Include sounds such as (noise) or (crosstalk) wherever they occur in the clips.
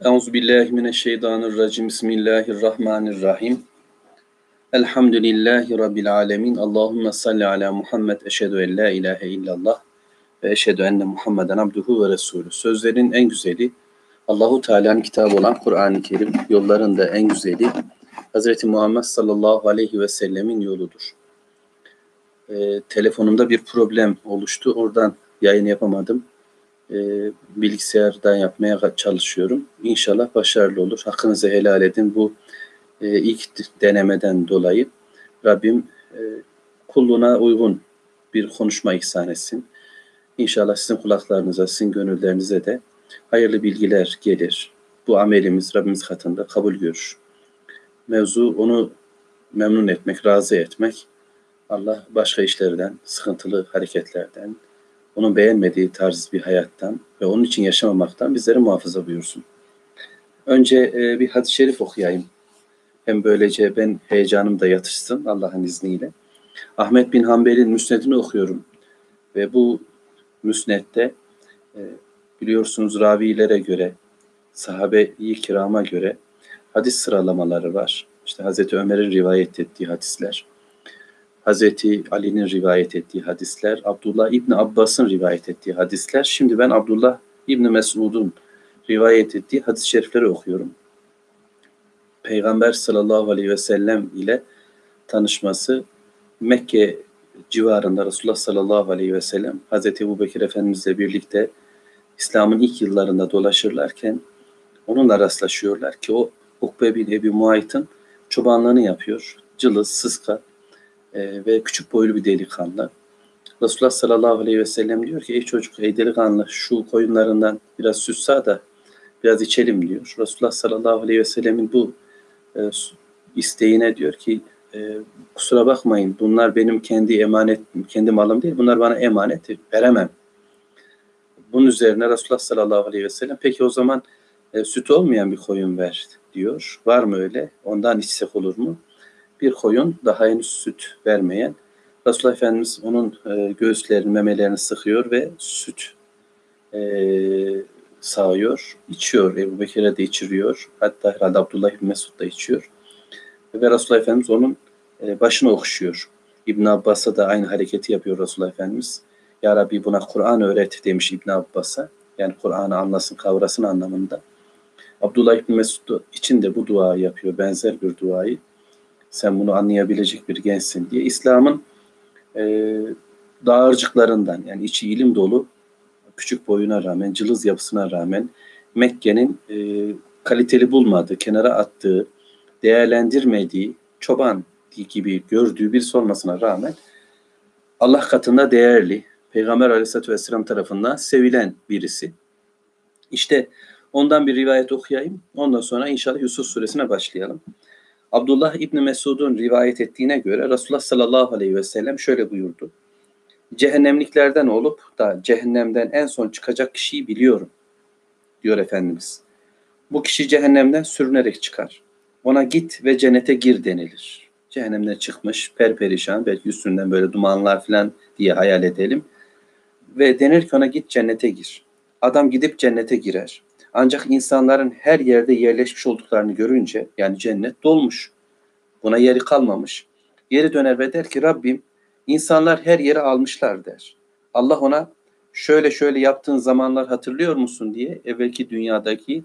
Euzu billahi mineşşeytanirracim. Bismillahirrahmanirrahim. Elhamdülillahi rabbil alamin. Allahumme salli ala Muhammed. Eşhedü en la ilahe illallah ve eşhedü enne Muhammeden abduhu ve resulü. Sözlerin en güzeli Allahu Teala'nın kitabı olan Kur'an-ı Kerim. Yolların da en güzeli Hazreti Muhammed sallallahu aleyhi ve sellemin yoludur. Ee, telefonumda bir problem oluştu. Oradan yayın yapamadım e, bilgisayardan yapmaya çalışıyorum. İnşallah başarılı olur. Hakkınızı helal edin. Bu e, ilk denemeden dolayı Rabbim e, kulluğuna uygun bir konuşma ihsan etsin. İnşallah sizin kulaklarınıza, sizin gönüllerinize de hayırlı bilgiler gelir. Bu amelimiz Rabbimiz katında kabul görür. Mevzu onu memnun etmek, razı etmek. Allah başka işlerden, sıkıntılı hareketlerden, onun beğenmediği tarz bir hayattan ve onun için yaşamamaktan bizleri muhafaza buyursun. Önce e, bir hadis-i şerif okuyayım. Hem böylece ben heyecanım da yatışsın Allah'ın izniyle. Ahmet bin Hanbel'in müsnedini okuyorum. Ve bu müsnette e, biliyorsunuz ravilere göre, sahabe-i kirama göre hadis sıralamaları var. İşte Hazreti Ömer'in rivayet ettiği hadisler. Hazreti Ali'nin rivayet ettiği hadisler, Abdullah İbni Abbas'ın rivayet ettiği hadisler. Şimdi ben Abdullah İbni Mesud'un rivayet ettiği hadis-i şerifleri okuyorum. Peygamber sallallahu aleyhi ve sellem ile tanışması Mekke civarında Resulullah sallallahu aleyhi ve sellem Hazreti Ebu Bekir Efendimizle birlikte İslam'ın ilk yıllarında dolaşırlarken onunla rastlaşıyorlar ki o Ukbe bin Ebi Muayt'ın çobanlığını yapıyor. Cılız, sıska, e, ve küçük boylu bir delikanlı. Resulullah sallallahu aleyhi ve sellem diyor ki ey çocuk ey delikanlı şu koyunlarından biraz süt sağ da biraz içelim diyor. Resulullah sallallahu aleyhi ve sellemin bu e, isteğine diyor ki e, kusura bakmayın bunlar benim kendi emanet kendi malım değil bunlar bana emanet veremem. Bunun üzerine Resulullah sallallahu aleyhi ve sellem peki o zaman e, süt olmayan bir koyun ver diyor. Var mı öyle? Ondan içsek olur mu? Bir koyun daha henüz süt vermeyen Resulullah Efendimiz onun e, göğüslerini, memelerini sıkıyor ve süt e, sağıyor, içiyor. Ebu Bekir'e de içiriyor. Hatta herhalde Abdullah İbni Mesud da içiyor. Ve Resulullah Efendimiz onun e, başını okşuyor. İbn Abbas'a da aynı hareketi yapıyor Resulullah Efendimiz. Ya Rabbi buna Kur'an öğret demiş İbn Abbas'a. Yani Kur'an'ı anlasın, kavrasın anlamında. Abdullah İbni Mesud için de bu duayı yapıyor. Benzer bir duayı sen bunu anlayabilecek bir gençsin diye İslam'ın e, dağarcıklarından yani içi ilim dolu küçük boyuna rağmen, cılız yapısına rağmen Mekke'nin e, kaliteli bulmadığı, kenara attığı, değerlendirmediği, çoban gibi gördüğü bir olmasına rağmen Allah katında değerli, Peygamber Aleyhisselatü Vesselam tarafından sevilen birisi. İşte ondan bir rivayet okuyayım. Ondan sonra inşallah Yusuf suresine başlayalım. Abdullah İbni Mesud'un rivayet ettiğine göre Resulullah sallallahu aleyhi ve sellem şöyle buyurdu. Cehennemliklerden olup da cehennemden en son çıkacak kişiyi biliyorum diyor Efendimiz. Bu kişi cehennemden sürünerek çıkar. Ona git ve cennete gir denilir. Cehennemden çıkmış, perperişan, belki üstünden böyle dumanlar falan diye hayal edelim. Ve denir ki ona git cennete gir. Adam gidip cennete girer. Ancak insanların her yerde yerleşmiş olduklarını görünce yani cennet dolmuş. Buna yeri kalmamış. Geri döner ve der ki Rabbim insanlar her yeri almışlar der. Allah ona şöyle şöyle yaptığın zamanlar hatırlıyor musun diye evvelki dünyadaki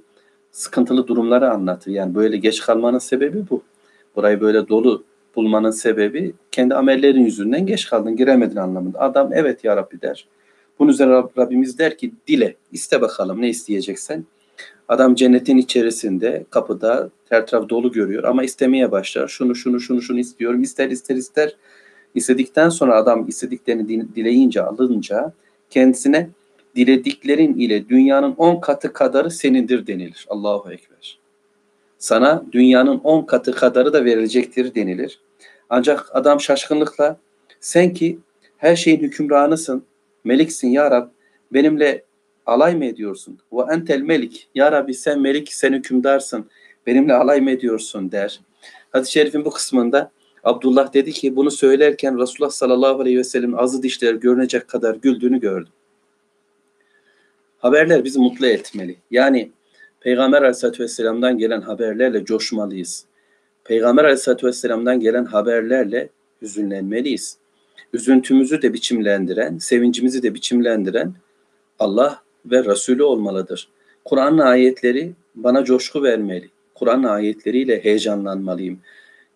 sıkıntılı durumları anlatır. Yani böyle geç kalmanın sebebi bu. Burayı böyle dolu bulmanın sebebi kendi amellerin yüzünden geç kaldın, giremedin anlamında. Adam evet ya Rabbi der. Bunun üzerine Rabbimiz der ki dile, iste bakalım ne isteyeceksen. Adam cennetin içerisinde kapıda her taraf dolu görüyor ama istemeye başlar. Şunu şunu şunu şunu istiyorum. ister ister ister. İstedikten sonra adam istediklerini dileyince alınca kendisine dilediklerin ile dünyanın on katı kadarı senindir denilir. Allahu Ekber. Sana dünyanın on katı kadarı da verilecektir denilir. Ancak adam şaşkınlıkla sen ki her şeyin hükümranısın, meliksin ya Rab, benimle alay mı ediyorsun? Ve entel melik. Ya Rabbi sen melik, sen hükümdarsın. Benimle alay mı ediyorsun der. Hadis-i şerifin bu kısmında Abdullah dedi ki bunu söylerken Resulullah sallallahu aleyhi ve sellem azı dişleri görünecek kadar güldüğünü gördüm. Haberler bizi mutlu etmeli. Yani Peygamber Aleyhisselatü Vesselam'dan gelen haberlerle coşmalıyız. Peygamber Aleyhisselatü Vesselam'dan gelen haberlerle hüzünlenmeliyiz. Üzüntümüzü de biçimlendiren, sevincimizi de biçimlendiren Allah ve Resulü olmalıdır. Kur'an'ın ayetleri bana coşku vermeli. Kur'an ayetleriyle heyecanlanmalıyım.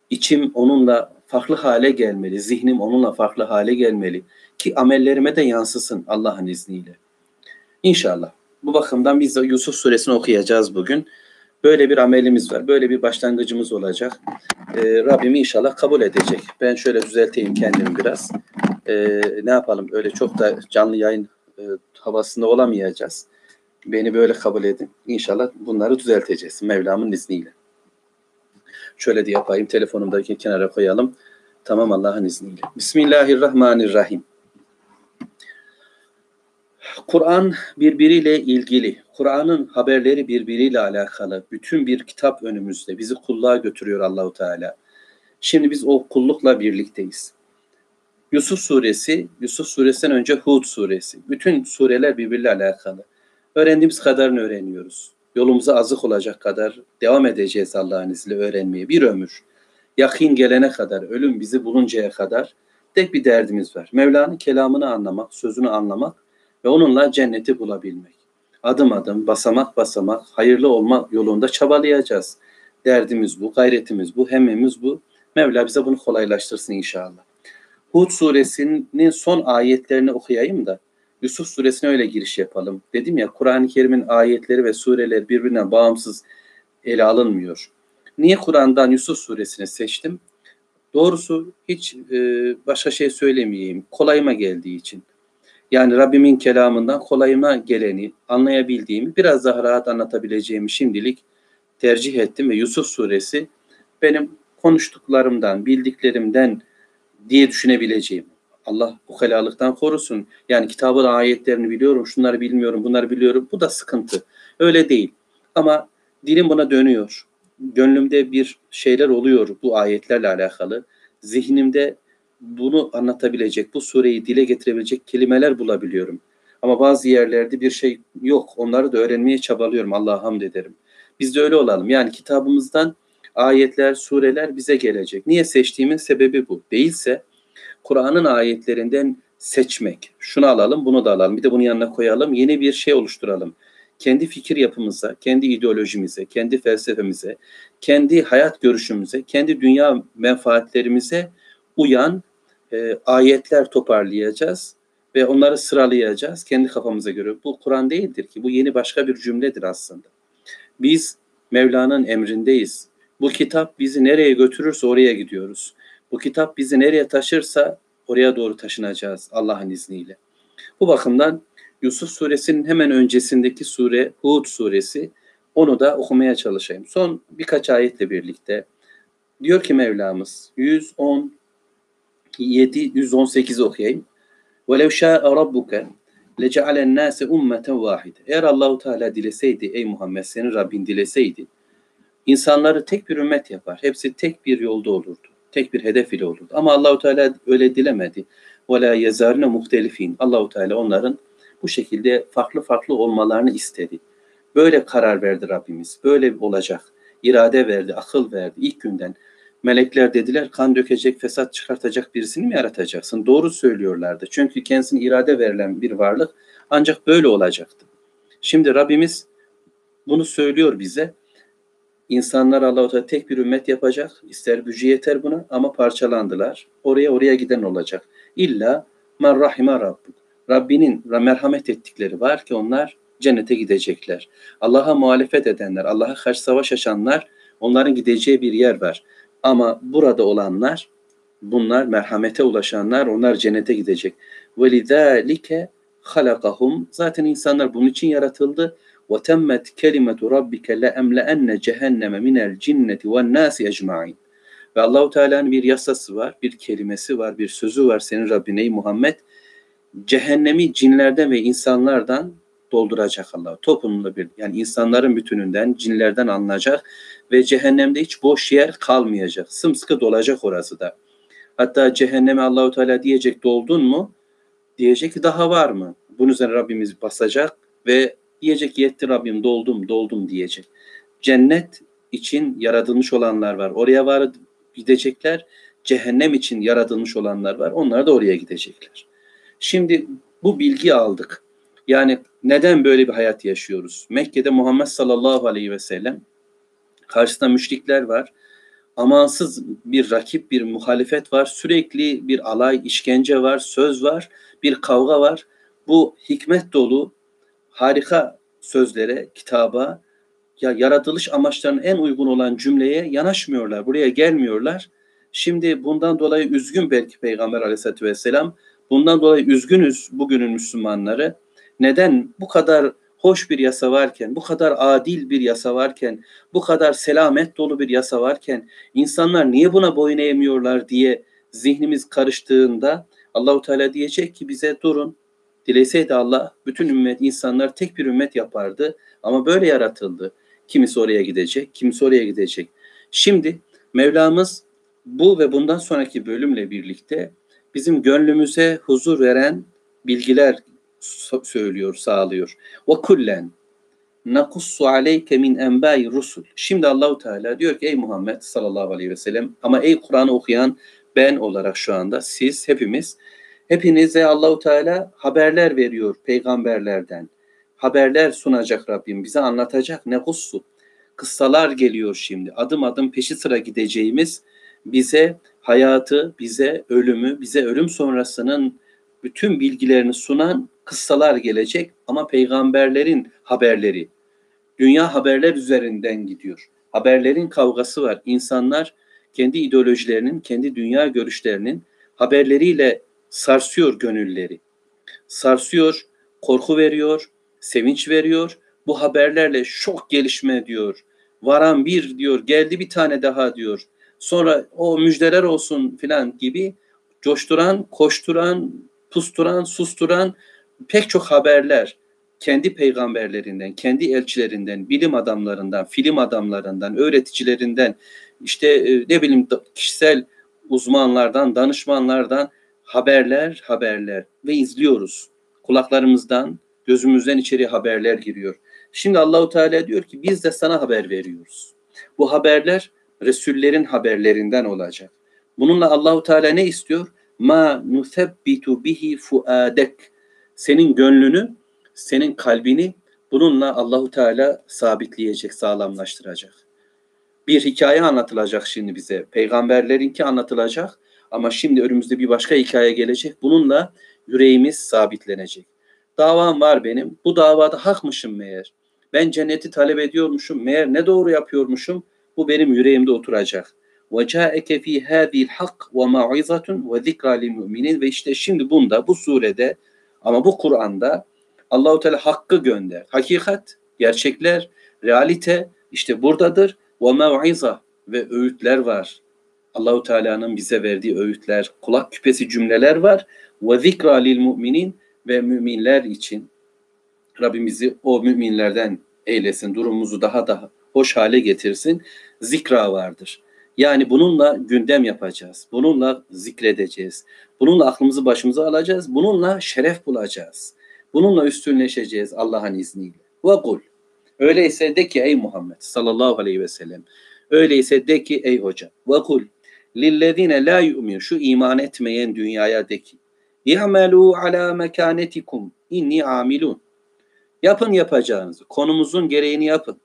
İçim onunla farklı hale gelmeli. Zihnim onunla farklı hale gelmeli. Ki amellerime de yansısın Allah'ın izniyle. İnşallah. Bu bakımdan biz de Yusuf suresini okuyacağız bugün. Böyle bir amelimiz var. Böyle bir başlangıcımız olacak. Ee, Rabbim inşallah kabul edecek. Ben şöyle düzelteyim kendimi biraz. Ee, ne yapalım? Öyle çok da canlı yayın e, havasında olamayacağız. Beni böyle kabul edin. İnşallah bunları düzelteceğiz Mevlam'ın izniyle. Şöyle de yapayım. Telefonumdaki kenara koyalım. Tamam Allah'ın izniyle. Bismillahirrahmanirrahim. Kur'an birbiriyle ilgili, Kur'an'ın haberleri birbiriyle alakalı. Bütün bir kitap önümüzde. Bizi kulluğa götürüyor Allahu Teala. Şimdi biz o kullukla birlikteyiz. Yusuf suresi, Yusuf suresinden önce Hud suresi. Bütün sureler birbiriyle alakalı. Öğrendiğimiz kadarını öğreniyoruz. Yolumuza azık olacak kadar devam edeceğiz Allah'ın izniyle öğrenmeye. Bir ömür. Yakin gelene kadar, ölüm bizi buluncaya kadar tek bir derdimiz var. Mevla'nın kelamını anlamak, sözünü anlamak ve onunla cenneti bulabilmek. Adım adım, basamak basamak, hayırlı olma yolunda çabalayacağız. Derdimiz bu, gayretimiz bu, hemmimiz bu. Mevla bize bunu kolaylaştırsın inşallah. Hud suresinin son ayetlerini okuyayım da Yusuf suresine öyle giriş yapalım. Dedim ya Kur'an-ı Kerim'in ayetleri ve sureler birbirine bağımsız ele alınmıyor. Niye Kur'an'dan Yusuf suresini seçtim? Doğrusu hiç e, başka şey söylemeyeyim. Kolayıma geldiği için. Yani Rabbimin kelamından kolayıma geleni anlayabildiğimi biraz daha rahat anlatabileceğimi şimdilik tercih ettim ve Yusuf suresi benim konuştuklarımdan, bildiklerimden diye düşünebileceğim. Allah bu helalıktan korusun. Yani kitabın ayetlerini biliyorum, şunları bilmiyorum, bunları biliyorum. Bu da sıkıntı. Öyle değil. Ama dilim buna dönüyor. Gönlümde bir şeyler oluyor bu ayetlerle alakalı. Zihnimde bunu anlatabilecek, bu sureyi dile getirebilecek kelimeler bulabiliyorum. Ama bazı yerlerde bir şey yok. Onları da öğrenmeye çabalıyorum. Allah'a hamd ederim. Biz de öyle olalım. Yani kitabımızdan ayetler, sureler bize gelecek. Niye seçtiğimin sebebi bu. Değilse Kur'an'ın ayetlerinden seçmek. Şunu alalım, bunu da alalım. Bir de bunu yanına koyalım. Yeni bir şey oluşturalım. Kendi fikir yapımıza, kendi ideolojimize, kendi felsefemize, kendi hayat görüşümüze, kendi dünya menfaatlerimize uyan e, ayetler toparlayacağız ve onları sıralayacağız kendi kafamıza göre. Bu Kur'an değildir ki. Bu yeni başka bir cümledir aslında. Biz Mevla'nın emrindeyiz. Bu kitap bizi nereye götürürse oraya gidiyoruz. Bu kitap bizi nereye taşırsa oraya doğru taşınacağız Allah'ın izniyle. Bu bakımdan Yusuf suresinin hemen öncesindeki sure Hud suresi onu da okumaya çalışayım. Son birkaç ayetle birlikte diyor ki Mevlamız 110 7 118 okuyayım. Ve Velev şa'a rabbuke leca'alen nase ummeten vahide. Eğer Allahu Teala dileseydi ey Muhammed senin Rabbin dileseydi insanları tek bir ümmet yapar. Hepsi tek bir yolda olurdu. Tek bir hedef ile olurdu. Ama Allahu Teala öyle dilemedi. Ve la yezarine muhtelifin. Allahu Teala onların bu şekilde farklı farklı olmalarını istedi. Böyle karar verdi Rabbimiz. Böyle olacak. İrade verdi, akıl verdi ilk günden. Melekler dediler kan dökecek, fesat çıkartacak birisini mi yaratacaksın? Doğru söylüyorlardı. Çünkü kendisine irade verilen bir varlık ancak böyle olacaktı. Şimdi Rabbimiz bunu söylüyor bize. İnsanlar Allahu Teala tek bir ümmet yapacak. İster gücü yeter buna ama parçalandılar. Oraya oraya giden olacak. İlla men rahime rabbuk. Rabbinin merhamet ettikleri var ki onlar cennete gidecekler. Allah'a muhalefet edenler, Allah'a karşı savaş açanlar onların gideceği bir yer var. Ama burada olanlar bunlar merhamete ulaşanlar onlar cennete gidecek. Ve lidalike halakahum zaten insanlar bunun için yaratıldı وَتَمَّتْ كَلِمَةُ رَبِّكَ لَاَمْلَأَنَّ جَهَنَّمَ مِنَ الْجِنَّةِ وَالنَّاسِ اَجْمَعِينَ Ve Allahu Teala'nın bir yasası var, bir kelimesi var, bir sözü var senin Rabbin ey Muhammed. Cehennemi cinlerden ve insanlardan dolduracak Allah. Toplumda bir yani insanların bütününden, cinlerden alınacak ve cehennemde hiç boş yer kalmayacak. Sımsıkı dolacak orası da. Hatta cehenneme Allahu Teala diyecek doldun mu? Diyecek ki daha var mı? Bunun üzerine Rabbimiz basacak ve Diyecek yetti Rabbim doldum doldum diyecek. Cennet için yaratılmış olanlar var. Oraya var gidecekler. Cehennem için yaratılmış olanlar var. Onlar da oraya gidecekler. Şimdi bu bilgi aldık. Yani neden böyle bir hayat yaşıyoruz? Mekke'de Muhammed sallallahu aleyhi ve sellem karşısında müşrikler var. Amansız bir rakip, bir muhalefet var. Sürekli bir alay, işkence var, söz var, bir kavga var. Bu hikmet dolu harika sözlere, kitaba, ya yaratılış amaçlarının en uygun olan cümleye yanaşmıyorlar. Buraya gelmiyorlar. Şimdi bundan dolayı üzgün belki Peygamber aleyhissalatü vesselam. Bundan dolayı üzgünüz bugünün Müslümanları. Neden bu kadar hoş bir yasa varken, bu kadar adil bir yasa varken, bu kadar selamet dolu bir yasa varken insanlar niye buna boyun eğmiyorlar diye zihnimiz karıştığında Allahu Teala diyecek ki bize durun. Dileseydi Allah bütün ümmet insanlar tek bir ümmet yapardı ama böyle yaratıldı. Kimisi oraya gidecek, kimisi oraya gidecek. Şimdi Mevlamız bu ve bundan sonraki bölümle birlikte bizim gönlümüze huzur veren bilgiler söylüyor, sağlıyor. Ve kullen nakussu aleyke min enbai rusul. Şimdi Allahu Teala diyor ki ey Muhammed sallallahu aleyhi ve sellem ama ey Kur'an'ı okuyan ben olarak şu anda siz hepimiz hepinize Allahu Teala haberler veriyor peygamberlerden. Haberler sunacak Rabbim bize anlatacak ne kussu. Kıssalar geliyor şimdi. Adım adım peşi sıra gideceğimiz bize hayatı, bize ölümü, bize ölüm sonrasının bütün bilgilerini sunan kıssalar gelecek ama peygamberlerin haberleri. Dünya haberler üzerinden gidiyor. Haberlerin kavgası var. İnsanlar kendi ideolojilerinin, kendi dünya görüşlerinin haberleriyle sarsıyor gönülleri. Sarsıyor, korku veriyor, sevinç veriyor. Bu haberlerle şok gelişme diyor. Varan bir diyor, geldi bir tane daha diyor. Sonra o müjdeler olsun filan gibi coşturan, koşturan, pusturan, susturan pek çok haberler kendi peygamberlerinden, kendi elçilerinden, bilim adamlarından, film adamlarından, öğreticilerinden, işte e, ne bileyim kişisel uzmanlardan, danışmanlardan haberler, haberler ve izliyoruz. Kulaklarımızdan, gözümüzden içeri haberler giriyor. Şimdi Allahu Teala diyor ki biz de sana haber veriyoruz. Bu haberler Resullerin haberlerinden olacak. Bununla Allahu Teala ne istiyor? Ma nusebbitu bihi fuadek. Senin gönlünü, senin kalbini bununla Allahu Teala sabitleyecek, sağlamlaştıracak. Bir hikaye anlatılacak şimdi bize. Peygamberlerinki anlatılacak ama şimdi önümüzde bir başka hikaye gelecek. Bununla yüreğimiz sabitlenecek. Davam var benim. Bu davada hakmışım meğer. Ben cenneti talep ediyormuşum. Meğer ne doğru yapıyormuşum. Bu benim yüreğimde oturacak. وَجَاءَكَ ف۪ي هَذ۪ي الْحَقِّ وَمَعِظَةٌ وَذِكْرَى لِلْمُؤْمِنِينَ Ve işte şimdi bunda, bu surede ama bu Kur'an'da Allahu Teala hakkı gönder. Hakikat, gerçekler, realite işte buradadır. وَمَوْعِظَةٌ ve öğütler var. Allahu Teala'nın bize verdiği öğütler, kulak küpesi cümleler var. Ve zikra lil müminin ve müminler için Rabbimizi o müminlerden eylesin. Durumumuzu daha da hoş hale getirsin. Zikra vardır. Yani bununla gündem yapacağız. Bununla zikredeceğiz. Bununla aklımızı başımıza alacağız. Bununla şeref bulacağız. Bununla üstünleşeceğiz Allah'ın izniyle. Ve kul. Öyleyse de ki ey Muhammed sallallahu aleyhi ve sellem. Öyleyse de ki ey hoca. Ve kul. Lillezine la yu'min. Şu iman etmeyen dünyaya de ki. İ'melû alâ mekânetikum. İnni amilun. Yapın yapacağınızı. Konumuzun gereğini yapın.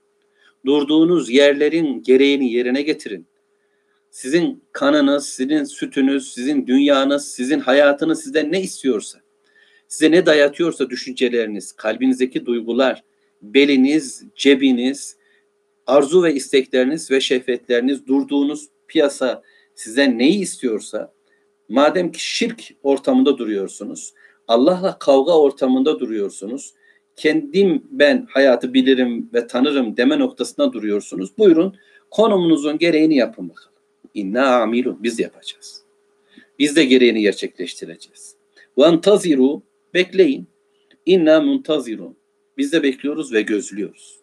Durduğunuz yerlerin gereğini yerine getirin. Sizin kanınız, sizin sütünüz, sizin dünyanız, sizin hayatınız sizden ne istiyorsa, size ne dayatıyorsa düşünceleriniz, kalbinizdeki duygular, beliniz, cebiniz, arzu ve istekleriniz ve şehvetleriniz, durduğunuz piyasa sizden neyi istiyorsa, madem ki şirk ortamında duruyorsunuz, Allah'la kavga ortamında duruyorsunuz, kendim ben hayatı bilirim ve tanırım deme noktasında duruyorsunuz. Buyurun konumunuzun gereğini yapın bakalım. İnna amilun biz yapacağız. Biz de gereğini gerçekleştireceğiz. Ve antaziru bekleyin. İnna muntazirun. Biz de bekliyoruz ve gözlüyoruz.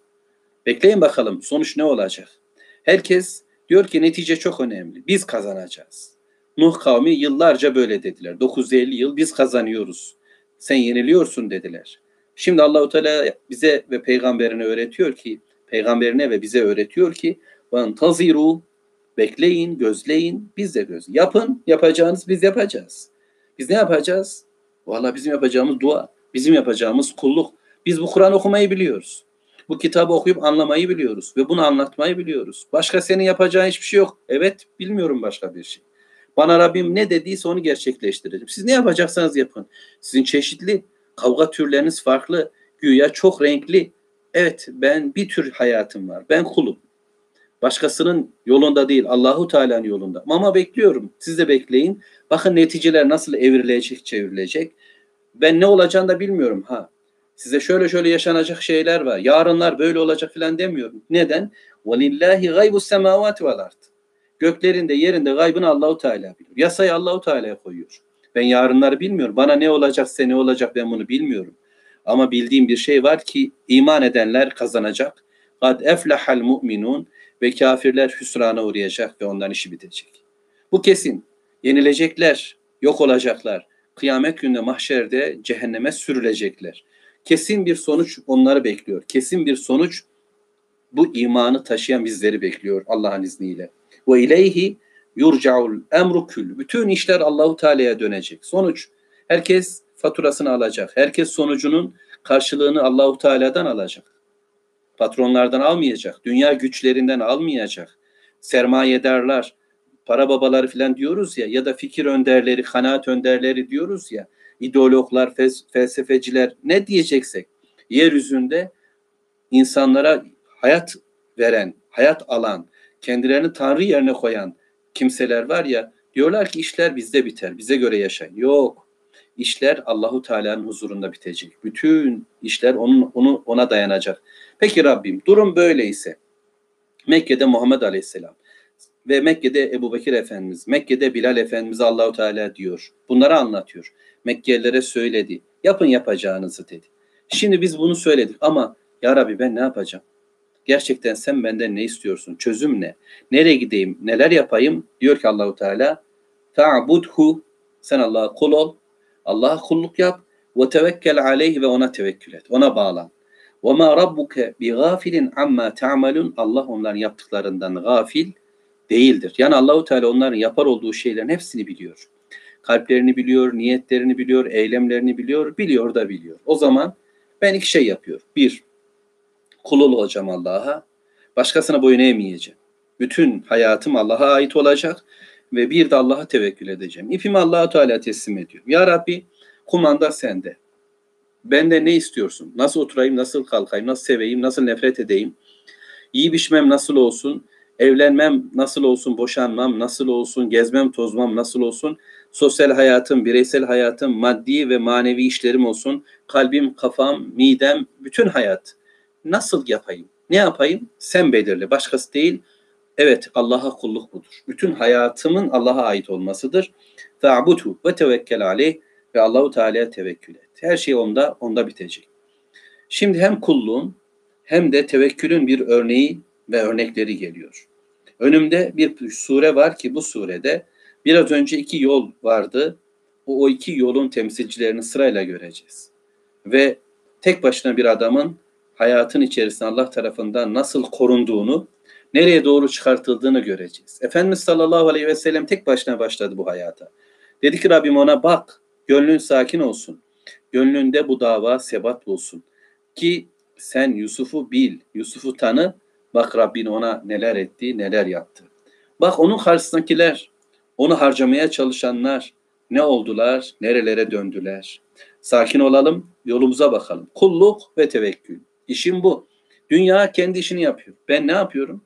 Bekleyin bakalım sonuç ne olacak? Herkes diyor ki netice çok önemli. Biz kazanacağız. Nuh kavmi yıllarca böyle dediler. 950 yıl biz kazanıyoruz. Sen yeniliyorsun dediler. Şimdi Allahu Teala bize ve peygamberine öğretiyor ki, peygamberine ve bize öğretiyor ki, taziru bekleyin, gözleyin, biz de göz. Yapın, yapacağınız biz yapacağız. Biz ne yapacağız? Valla bizim yapacağımız dua, bizim yapacağımız kulluk. Biz bu Kur'an okumayı biliyoruz. Bu kitabı okuyup anlamayı biliyoruz ve bunu anlatmayı biliyoruz. Başka senin yapacağın hiçbir şey yok. Evet, bilmiyorum başka bir şey. Bana Rabbim ne dediyse onu gerçekleştireceğim. Siz ne yapacaksanız yapın. Sizin çeşitli kavga türleriniz farklı. Güya çok renkli. Evet ben bir tür hayatım var. Ben kulum. Başkasının yolunda değil Allahu Teala'nın yolunda. Ama bekliyorum. Siz de bekleyin. Bakın neticeler nasıl evrilecek, çevrilecek. Ben ne olacağını da bilmiyorum ha. Size şöyle şöyle yaşanacak şeyler var. Yarınlar böyle olacak filan demiyorum. Neden? Velillahi gaybu semavati vel ard. Göklerinde yerinde gaybını Allahu Teala bilir. Yasayı Allahu Teala koyuyor. Ben yarınları bilmiyorum. Bana ne olacak, ne olacak ben bunu bilmiyorum. Ama bildiğim bir şey var ki iman edenler kazanacak. Kad eflahal mu'minun ve kafirler hüsrana uğrayacak ve onların işi bitecek. Bu kesin. Yenilecekler, yok olacaklar. Kıyamet gününe mahşerde cehenneme sürülecekler. Kesin bir sonuç onları bekliyor. Kesin bir sonuç bu imanı taşıyan bizleri bekliyor Allah'ın izniyle. Ve ileyhi yurcaul emru kül. Bütün işler Allahu Teala'ya dönecek. Sonuç herkes faturasını alacak. Herkes sonucunun karşılığını Allahu Teala'dan alacak. Patronlardan almayacak. Dünya güçlerinden almayacak. Sermayedarlar, para babaları falan diyoruz ya ya da fikir önderleri, kanaat önderleri diyoruz ya. İdeologlar, felsefeciler ne diyeceksek yeryüzünde insanlara hayat veren, hayat alan, kendilerini Tanrı yerine koyan kimseler var ya diyorlar ki işler bizde biter. Bize göre yaşayın. Yok. İşler Allahu Teala'nın huzurunda bitecek. Bütün işler onun onu ona dayanacak. Peki Rabbim durum böyleyse Mekke'de Muhammed Aleyhisselam ve Mekke'de Ebu Bekir Efendimiz, Mekke'de Bilal Efendimiz Allahu Teala diyor. Bunları anlatıyor. Mekkelilere söyledi. Yapın yapacağınızı dedi. Şimdi biz bunu söyledik ama ya Rabbi ben ne yapacağım? Gerçekten sen benden ne istiyorsun? Çözüm ne? Nereye gideyim? Neler yapayım? Diyor ki Allahu Teala Ta'budhu sen Allah'a kul ol. Allah'a kulluk yap ve tevekkel aleyhi ve ona tevekkül et. Ona bağlan. Ve ma rabbuke bi gafilin amma ta'malun. Allah onların yaptıklarından gafil değildir. Yani Allahu Teala onların yapar olduğu şeylerin hepsini biliyor. Kalplerini biliyor, niyetlerini biliyor, eylemlerini biliyor, biliyor da biliyor. O zaman ben iki şey yapıyorum. Bir, kul olacağım Allah'a. Başkasına boyun eğmeyeceğim. Bütün hayatım Allah'a ait olacak ve bir de Allah'a tevekkül edeceğim. İpimi Allah'a Teala teslim ediyorum. Ya Rabbi kumanda sende. Benden ne istiyorsun? Nasıl oturayım, nasıl kalkayım, nasıl seveyim, nasıl nefret edeyim? İyi biçmem nasıl olsun? Evlenmem nasıl olsun, boşanmam nasıl olsun, gezmem, tozmam nasıl olsun? Sosyal hayatım, bireysel hayatım, maddi ve manevi işlerim olsun. Kalbim, kafam, midem, bütün hayat nasıl yapayım? Ne yapayım? Sen belirle. Başkası değil. Evet Allah'a kulluk budur. Bütün hayatımın Allah'a ait olmasıdır. Ta'butu ve tevekkel aleyh ve Allahu Teala'ya tevekkül et. Her şey onda onda bitecek. Şimdi hem kulluğun hem de tevekkülün bir örneği ve örnekleri geliyor. Önümde bir sure var ki bu surede biraz önce iki yol vardı. O, o iki yolun temsilcilerini sırayla göreceğiz. Ve tek başına bir adamın hayatın içerisinde Allah tarafından nasıl korunduğunu, nereye doğru çıkartıldığını göreceğiz. Efendimiz sallallahu aleyhi ve sellem tek başına başladı bu hayata. Dedi ki Rabbim ona bak, gönlün sakin olsun. Gönlünde bu dava sebat bulsun. Ki sen Yusuf'u bil, Yusuf'u tanı, bak Rabbin ona neler etti, neler yaptı. Bak onun karşısındakiler, onu harcamaya çalışanlar ne oldular, nerelere döndüler. Sakin olalım, yolumuza bakalım. Kulluk ve tevekkül. İşim bu. Dünya kendi işini yapıyor. Ben ne yapıyorum?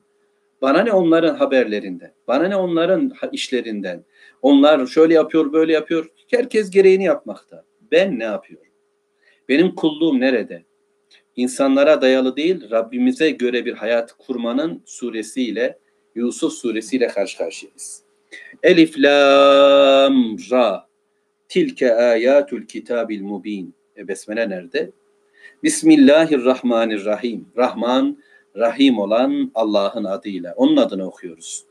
Bana ne onların haberlerinden? Bana ne onların işlerinden? Onlar şöyle yapıyor, böyle yapıyor. Herkes gereğini yapmakta. Ben ne yapıyorum? Benim kulluğum nerede? İnsanlara dayalı değil, Rabbimize göre bir hayat kurmanın suresiyle, Yusuf suresiyle karşı karşıyayız. Elif, Lam, Ra. Tilke ayatul kitabil mubin. E besmele nerede? Bismillahirrahmanirrahim. Rahman, Rahim olan Allah'ın adıyla. Onun adını okuyoruz.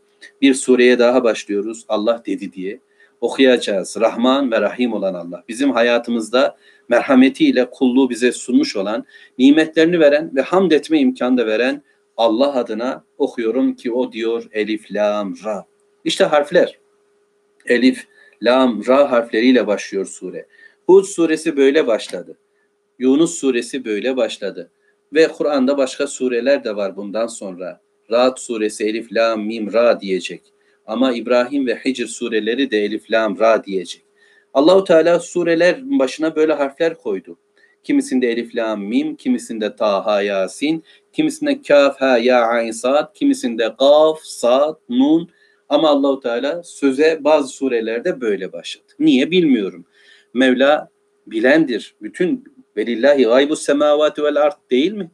Bir sureye daha başlıyoruz. Allah dedi diye. Okuyacağız. Rahman ve Rahim olan Allah. Bizim hayatımızda merhametiyle kulluğu bize sunmuş olan, nimetlerini veren ve hamd etme imkanı da veren Allah adına okuyorum ki o diyor Elif, Lam, Ra. İşte harfler. Elif, Lam, Ra harfleriyle başlıyor sure. Hud suresi böyle başladı. Yunus suresi böyle başladı. Ve Kur'an'da başka sureler de var bundan sonra. Ra'd suresi Elif, Lam, Mim, Ra diyecek. Ama İbrahim ve Hicr sureleri de Elif, Lam, Ra diyecek. Allahu Teala sureler başına böyle harfler koydu. Kimisinde Elif, Lam, Mim, kimisinde Taha, Yasin, kimisinde Kaf, Ha, Ya, Ayn, Sad, kimisinde Gaf, Sad, Nun. Ama Allahu Teala söze bazı surelerde böyle başladı. Niye bilmiyorum. Mevla bilendir. Bütün velillahi gaybu semavati vel art değil mi?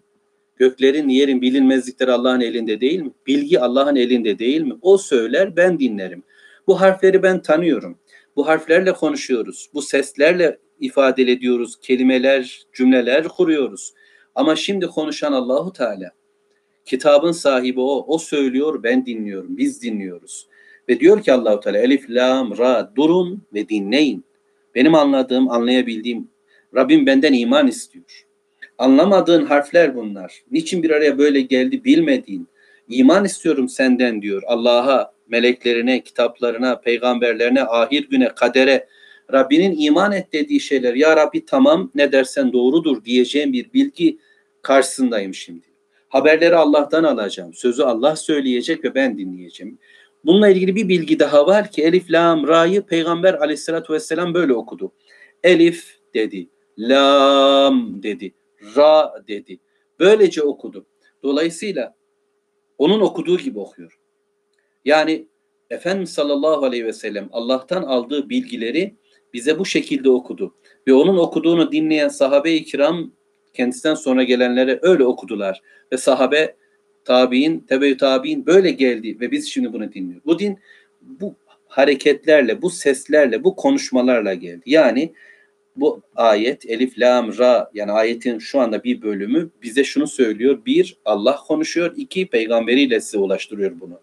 Göklerin, yerin bilinmezlikleri Allah'ın elinde değil mi? Bilgi Allah'ın elinde değil mi? O söyler, ben dinlerim. Bu harfleri ben tanıyorum. Bu harflerle konuşuyoruz. Bu seslerle ifade ediyoruz. Kelimeler, cümleler kuruyoruz. Ama şimdi konuşan Allahu Teala. Kitabın sahibi o. O söylüyor, ben dinliyorum. Biz dinliyoruz. Ve diyor ki Allahu Teala Elif, Lam, Ra durun ve dinleyin. Benim anladığım, anlayabildiğim Rabbim benden iman istiyor. Anlamadığın harfler bunlar. Niçin bir araya böyle geldi bilmediğin. İman istiyorum senden diyor. Allah'a, meleklerine, kitaplarına, peygamberlerine, ahir güne, kadere. Rabbinin iman et dediği şeyler. Ya Rabbi tamam ne dersen doğrudur diyeceğim bir bilgi karşısındayım şimdi. Haberleri Allah'tan alacağım. Sözü Allah söyleyecek ve ben dinleyeceğim. Bununla ilgili bir bilgi daha var ki Elif, Lam, Ra'yı Peygamber aleyhissalatü vesselam böyle okudu. Elif dedi, Lam dedi, Ra dedi. Böylece okudu. Dolayısıyla onun okuduğu gibi okuyor. Yani Efendimiz sallallahu aleyhi ve sellem Allah'tan aldığı bilgileri bize bu şekilde okudu. Ve onun okuduğunu dinleyen sahabe-i kiram kendisinden sonra gelenlere öyle okudular. Ve sahabe, tabi'in, tebe tabi'in böyle geldi ve biz şimdi bunu dinliyoruz. Bu din bu hareketlerle, bu seslerle, bu konuşmalarla geldi. Yani bu ayet Elif Lam Ra yani ayetin şu anda bir bölümü bize şunu söylüyor. Bir Allah konuşuyor. iki peygamberiyle size ulaştırıyor bunu.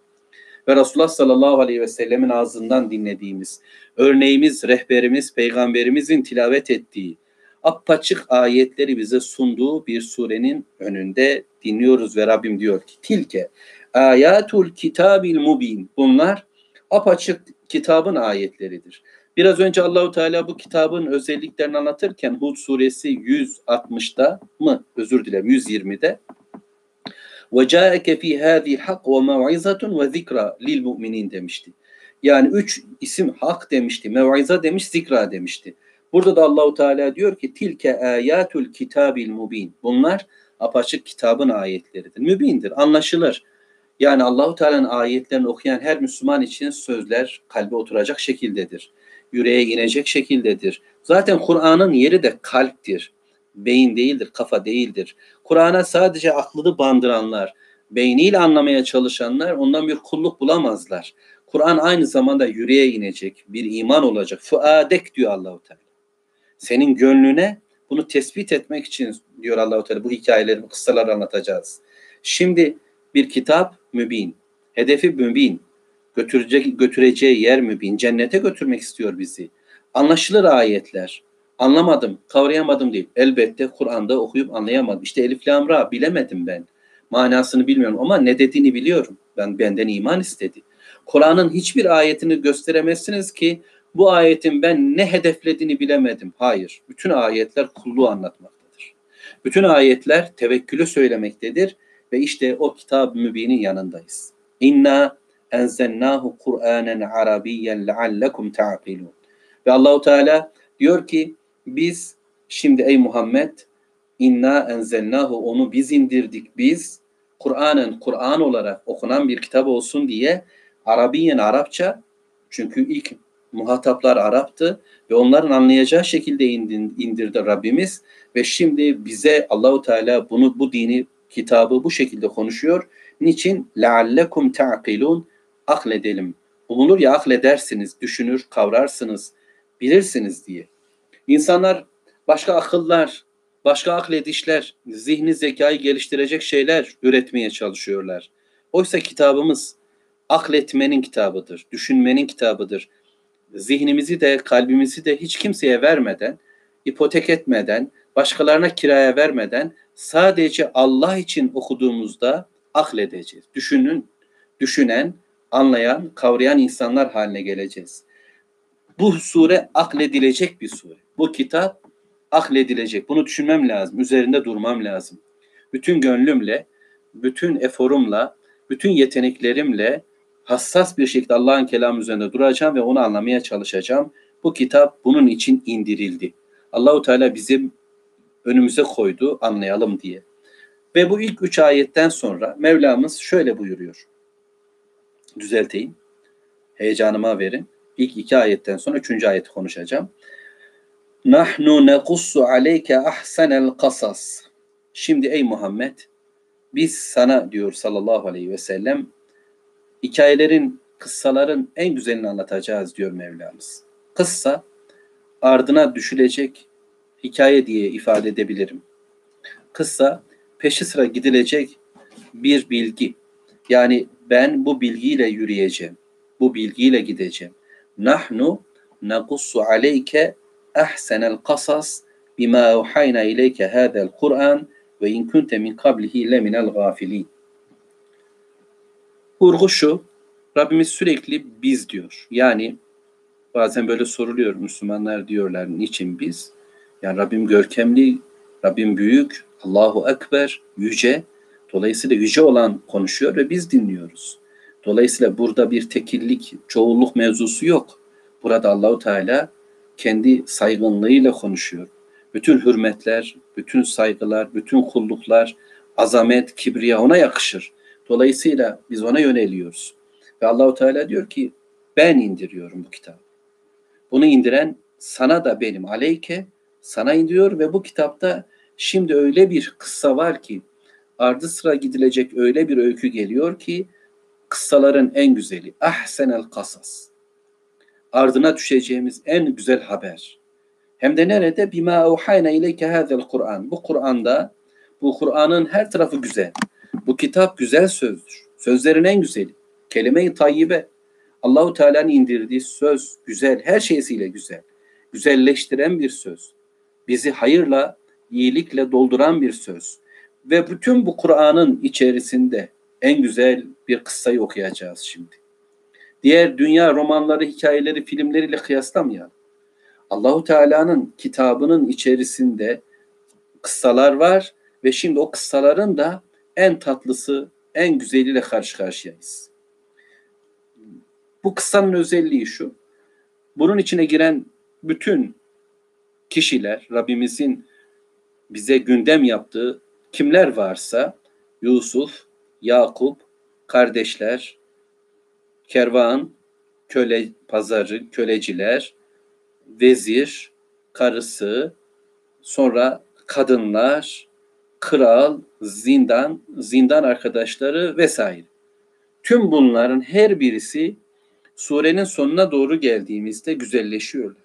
Ve Resulullah sallallahu aleyhi ve sellemin ağzından dinlediğimiz örneğimiz, rehberimiz, peygamberimizin tilavet ettiği apaçık ayetleri bize sunduğu bir surenin önünde dinliyoruz ve Rabbim diyor ki tilke ayatul kitabil mubin bunlar apaçık kitabın ayetleridir. Biraz önce Allahu Teala bu kitabın özelliklerini anlatırken Hud suresi 160'da mı özür dilerim 120'de ve caeke fi hadi hak ve mev'izatun ve zikra lil mu'minin demişti. Yani üç isim hak demişti, mev'iza demiş, zikra demişti. Burada da Allahu Teala diyor ki tilke ayatul kitabil mubin. Bunlar apaçık kitabın ayetleridir. Mübindir, anlaşılır. Yani Allahu Teala'nın ayetlerini okuyan her Müslüman için sözler kalbe oturacak şekildedir yüreğe inecek şekildedir. Zaten Kur'an'ın yeri de kalptir. Beyin değildir, kafa değildir. Kur'an'a sadece aklını bandıranlar, beyniyle anlamaya çalışanlar ondan bir kulluk bulamazlar. Kur'an aynı zamanda yüreğe inecek, bir iman olacak. Fuadek diyor Allahu Teala. Senin gönlüne bunu tespit etmek için diyor Allahu Teala bu hikayeleri, bu kıssaları anlatacağız. Şimdi bir kitap mübin, hedefi mübin, götürecek götüreceği yer mübin, cennete götürmek istiyor bizi. Anlaşılır ayetler. Anlamadım, kavrayamadım değil. Elbette Kur'an'da okuyup anlayamadım. İşte Elif Lam Ra bilemedim ben. Manasını bilmiyorum ama ne dediğini biliyorum. Ben benden iman istedi. Kur'an'ın hiçbir ayetini gösteremezsiniz ki bu ayetin ben ne hedeflediğini bilemedim. Hayır. Bütün ayetler kulluğu anlatmaktadır. Bütün ayetler tevekkülü söylemektedir ve işte o kitab mübinin yanındayız. İnna enzennahu Kur'anen Arabiyyen leallekum ta'qilun. Ve Allahu Teala diyor ki biz şimdi ey Muhammed inna enzennahu onu biz indirdik biz Kur'an'ın Kur'an olarak okunan bir kitap olsun diye Arabiyen Arapça çünkü ilk muhataplar Arap'tı ve onların anlayacağı şekilde indirdi Rabbimiz ve şimdi bize Allahu Teala bunu bu dini kitabı bu şekilde konuşuyor. Niçin? Leallekum ta'qilun akledelim. Umulur ya akledersiniz, düşünür, kavrarsınız, bilirsiniz diye. İnsanlar başka akıllar, başka akledişler, zihni zekayı geliştirecek şeyler üretmeye çalışıyorlar. Oysa kitabımız akletmenin kitabıdır, düşünmenin kitabıdır. Zihnimizi de kalbimizi de hiç kimseye vermeden ipotek etmeden, başkalarına kiraya vermeden sadece Allah için okuduğumuzda akledeceğiz. Düşünün, düşünen, anlayan, kavrayan insanlar haline geleceğiz. Bu sure akledilecek bir sure. Bu kitap akledilecek. Bunu düşünmem lazım. Üzerinde durmam lazım. Bütün gönlümle, bütün eforumla, bütün yeteneklerimle hassas bir şekilde Allah'ın kelamı üzerinde duracağım ve onu anlamaya çalışacağım. Bu kitap bunun için indirildi. Allahu Teala bizim önümüze koydu anlayalım diye. Ve bu ilk üç ayetten sonra Mevlamız şöyle buyuruyor. Düzelteyim. Heyecanıma verin. İlk iki ayetten sonra üçüncü ayeti konuşacağım. Nahnu nekussu aleyke ahsenel kasas. Şimdi ey Muhammed biz sana diyor sallallahu aleyhi ve sellem hikayelerin, kıssaların en güzelini anlatacağız diyor Mevlamız. Kıssa ardına düşülecek hikaye diye ifade edebilirim. Kıssa peşi sıra gidilecek bir bilgi. Yani ben bu bilgiyle yürüyeceğim. Bu bilgiyle gideceğim. Nahnu naqussu aleyke ahsenel kasas bima uhayna ileyke hadel Kur'an ve in kunte min kablihi leminel gafilin. Vurgu şu, Rabbimiz sürekli biz diyor. Yani bazen böyle soruluyor Müslümanlar diyorlar niçin biz? Yani Rabbim görkemli, Rabbim büyük, Allahu Ekber, yüce. Dolayısıyla yüce olan konuşuyor ve biz dinliyoruz. Dolayısıyla burada bir tekillik, çoğulluk mevzusu yok. Burada Allahu Teala kendi saygınlığıyla konuşuyor. Bütün hürmetler, bütün saygılar, bütün kulluklar, azamet, kibriya ona yakışır. Dolayısıyla biz ona yöneliyoruz. Ve Allahu Teala diyor ki ben indiriyorum bu kitabı. Bunu indiren sana da benim aleyke sana indiriyor ve bu kitapta şimdi öyle bir kıssa var ki ardı sıra gidilecek öyle bir öykü geliyor ki kıssaların en güzeli ahsenel kasas ardına düşeceğimiz en güzel haber. Hem de nerede? Bima uhayna ileyke hazel Kur'an. Bu Kur'an'da, bu Kur'an'ın her tarafı güzel. Bu kitap güzel sözdür. Sözlerin en güzeli. Kelime-i tayyibe. Allahu Teala'nın indirdiği söz güzel, her şeysiyle güzel. Güzelleştiren bir söz. Bizi hayırla, iyilikle dolduran bir söz. Ve bütün bu Kur'an'ın içerisinde en güzel bir kıssayı okuyacağız şimdi diğer dünya romanları, hikayeleri, filmleriyle kıyaslamayalım. Allahu Teala'nın kitabının içerisinde kıssalar var ve şimdi o kıssaların da en tatlısı, en güzeliyle karşı karşıyayız. Bu kıssanın özelliği şu. Bunun içine giren bütün kişiler, Rabbimizin bize gündem yaptığı kimler varsa Yusuf, Yakup, kardeşler, kervan, köle pazarı, köleciler, vezir, karısı, sonra kadınlar, kral, zindan, zindan arkadaşları vesaire. Tüm bunların her birisi surenin sonuna doğru geldiğimizde güzelleşiyorlar.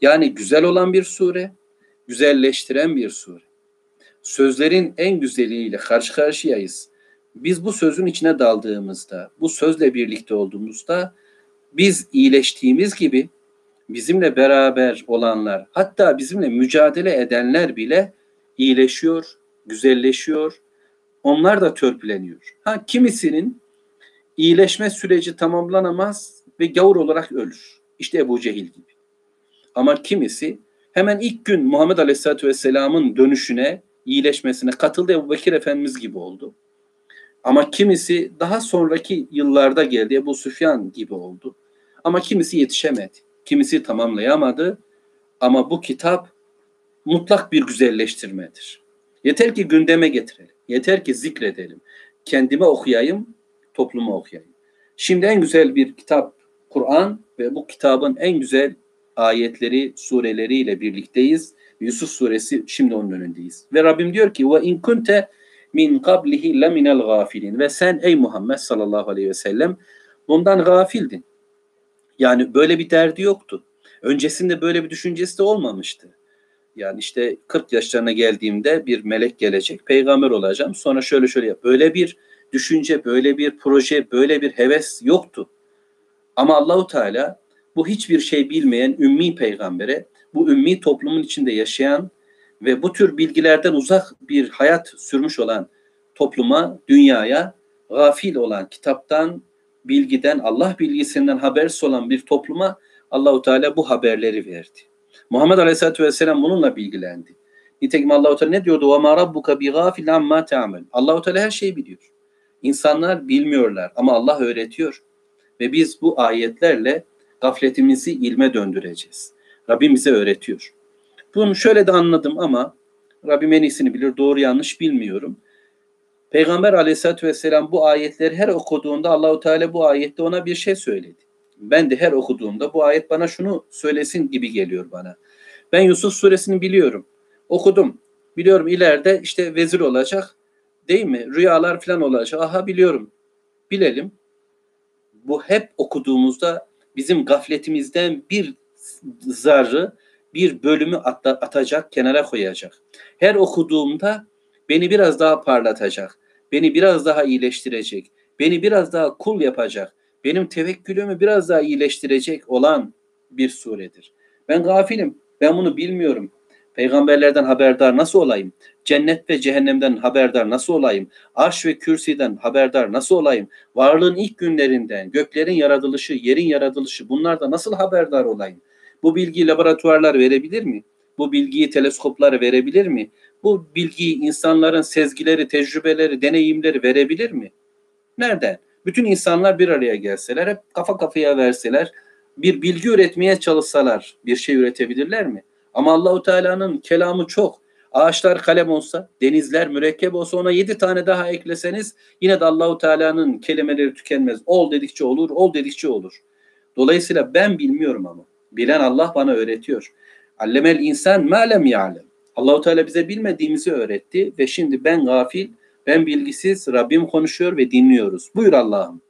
Yani güzel olan bir sure, güzelleştiren bir sure. Sözlerin en güzeliyle karşı karşıyayız. Biz bu sözün içine daldığımızda, bu sözle birlikte olduğumuzda biz iyileştiğimiz gibi bizimle beraber olanlar, hatta bizimle mücadele edenler bile iyileşiyor, güzelleşiyor. Onlar da törpüleniyor. Ha kimisinin iyileşme süreci tamamlanamaz ve gavur olarak ölür. İşte Ebu Cehil gibi. Ama kimisi hemen ilk gün Muhammed Aleyhisselatü Vesselam'ın dönüşüne, iyileşmesine katıldı. Ebu Bekir Efendimiz gibi oldu. Ama kimisi daha sonraki yıllarda geldi. Ebu Süfyan gibi oldu. Ama kimisi yetişemedi. Kimisi tamamlayamadı. Ama bu kitap mutlak bir güzelleştirmedir. Yeter ki gündeme getirelim. Yeter ki zikredelim. Kendime okuyayım, topluma okuyayım. Şimdi en güzel bir kitap Kur'an ve bu kitabın en güzel ayetleri, sureleriyle birlikteyiz. Yusuf suresi şimdi onun önündeyiz. Ve Rabbim diyor ki ve in kunte min qablihi leminel gafilin. Ve sen ey Muhammed sallallahu aleyhi ve sellem bundan gafildin. Yani böyle bir derdi yoktu. Öncesinde böyle bir düşüncesi de olmamıştı. Yani işte 40 yaşlarına geldiğimde bir melek gelecek, peygamber olacağım. Sonra şöyle şöyle yap. Böyle bir düşünce, böyle bir proje, böyle bir heves yoktu. Ama Allahu Teala bu hiçbir şey bilmeyen ümmi peygambere bu ümmi toplumun içinde yaşayan ve bu tür bilgilerden uzak bir hayat sürmüş olan topluma, dünyaya gafil olan kitaptan, bilgiden, Allah bilgisinden habersiz olan bir topluma Allahu Teala bu haberleri verdi. Muhammed Aleyhisselatü Vesselam bununla bilgilendi. Nitekim Allahu Teala ne diyordu? "Ve ma rabbuka bi gafil amma ta'mal." Allahu Teala her şeyi biliyor. İnsanlar bilmiyorlar ama Allah öğretiyor. Ve biz bu ayetlerle gafletimizi ilme döndüreceğiz. Rabbim bize öğretiyor. Bunu şöyle de anladım ama Rabbim en iyisini bilir. Doğru yanlış bilmiyorum. Peygamber aleyhissalatü vesselam bu ayetleri her okuduğunda Allahu Teala bu ayette ona bir şey söyledi. Ben de her okuduğumda bu ayet bana şunu söylesin gibi geliyor bana. Ben Yusuf suresini biliyorum. Okudum. Biliyorum ileride işte vezir olacak. Değil mi? Rüyalar falan olacak. Aha biliyorum. Bilelim. Bu hep okuduğumuzda bizim gafletimizden bir zarrı, bir bölümü atacak, kenara koyacak. Her okuduğumda beni biraz daha parlatacak, beni biraz daha iyileştirecek, beni biraz daha kul yapacak, benim tevekkülümü biraz daha iyileştirecek olan bir suredir. Ben gafilim, ben bunu bilmiyorum. Peygamberlerden haberdar nasıl olayım? Cennet ve cehennemden haberdar nasıl olayım? Arş ve kürsiden haberdar nasıl olayım? Varlığın ilk günlerinden, göklerin yaratılışı, yerin yaratılışı bunlarda nasıl haberdar olayım? Bu bilgiyi laboratuvarlar verebilir mi? Bu bilgiyi teleskoplar verebilir mi? Bu bilgiyi insanların sezgileri, tecrübeleri, deneyimleri verebilir mi? Nereden? Bütün insanlar bir araya gelseler, hep kafa kafaya verseler, bir bilgi üretmeye çalışsalar bir şey üretebilirler mi? Ama Allahu Teala'nın kelamı çok. Ağaçlar kalem olsa, denizler mürekkep olsa ona yedi tane daha ekleseniz yine de Allahu Teala'nın kelimeleri tükenmez. Ol dedikçe olur, ol dedikçe olur. Dolayısıyla ben bilmiyorum ama bilen Allah bana öğretiyor. Allemel insan ma lem ya'lem. Allahu Teala bize bilmediğimizi öğretti ve şimdi ben gafil, ben bilgisiz, Rabbim konuşuyor ve dinliyoruz. Buyur Allah'ım.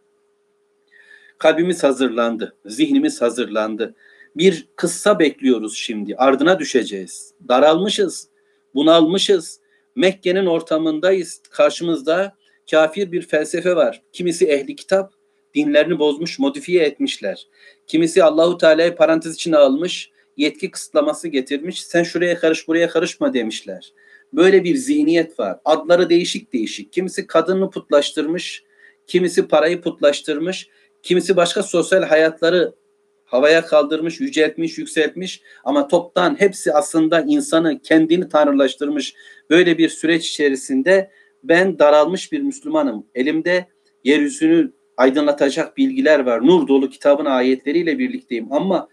Kalbimiz hazırlandı, zihnimiz hazırlandı. Bir kıssa bekliyoruz şimdi. Ardına düşeceğiz. Daralmışız, bunalmışız. Mekke'nin ortamındayız. Karşımızda kafir bir felsefe var. Kimisi ehli kitap, dinlerini bozmuş, modifiye etmişler. Kimisi Allahu Teala'yı parantez içine almış, yetki kısıtlaması getirmiş. Sen şuraya karış, buraya karışma demişler. Böyle bir zihniyet var. Adları değişik değişik. Kimisi kadını putlaştırmış, kimisi parayı putlaştırmış, kimisi başka sosyal hayatları havaya kaldırmış, yüceltmiş, yükseltmiş ama toptan hepsi aslında insanı kendini tanrılaştırmış. Böyle bir süreç içerisinde ben daralmış bir Müslümanım. Elimde yeryüzünü aydınlatacak bilgiler var. Nur dolu kitabın ayetleriyle birlikteyim ama